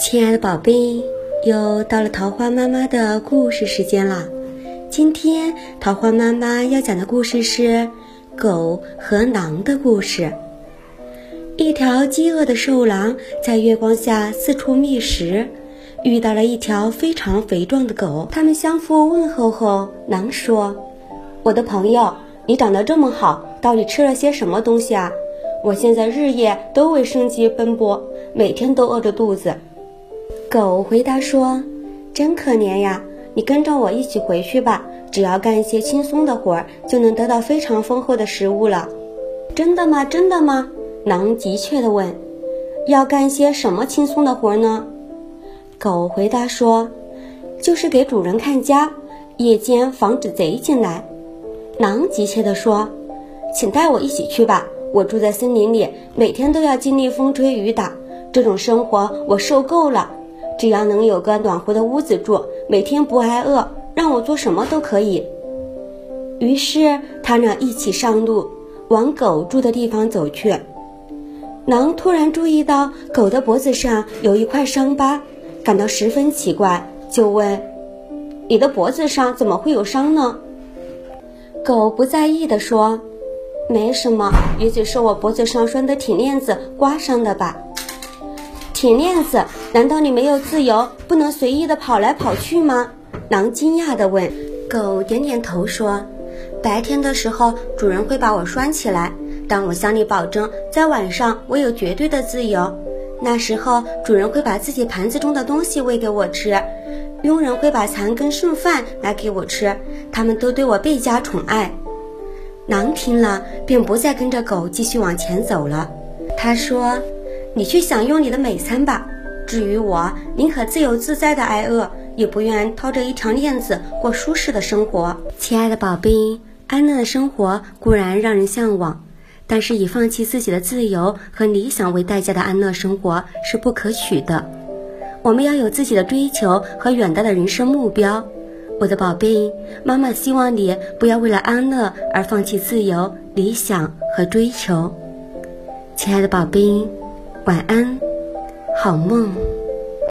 亲爱的宝贝，又到了桃花妈妈的故事时间啦！今天桃花妈妈要讲的故事是狗和狼的故事。一条饥饿的瘦狼在月光下四处觅食，遇到了一条非常肥壮的狗。他们相互问候后，狼说：“我的朋友，你长得这么好，到底吃了些什么东西啊？我现在日夜都为生计奔波，每天都饿着肚子。”狗回答说：“真可怜呀，你跟着我一起回去吧。只要干一些轻松的活儿，就能得到非常丰厚的食物了。”真的吗？真的吗？狼急切地问：“要干些什么轻松的活儿呢？”狗回答说：“就是给主人看家，夜间防止贼进来。”狼急切地说：“请带我一起去吧！我住在森林里，每天都要经历风吹雨打，这种生活我受够了。”只要能有个暖和的屋子住，每天不挨饿，让我做什么都可以。于是他俩一起上路，往狗住的地方走去。狼突然注意到狗的脖子上有一块伤疤，感到十分奇怪，就问：“你的脖子上怎么会有伤呢？”狗不在意地说：“没什么，也许是我脖子上拴的铁链子刮伤的吧。”铁链子？难道你没有自由，不能随意的跑来跑去吗？狼惊讶地问。狗点点头说：“白天的时候，主人会把我拴起来，但我向你保证，在晚上我有绝对的自由。那时候，主人会把自己盘子中的东西喂给我吃，佣人会把残羹剩饭拿给我吃，他们都对我倍加宠爱。”狼听了，便不再跟着狗继续往前走了。他说。你去享用你的美餐吧。至于我，宁可自由自在的挨饿，也不愿掏着一条链子过舒适的生活。亲爱的宝贝，安乐的生活固然让人向往，但是以放弃自己的自由和理想为代价的安乐生活是不可取的。我们要有自己的追求和远大的人生目标。我的宝贝，妈妈希望你不要为了安乐而放弃自由、理想和追求。亲爱的宝贝。晚安，好梦。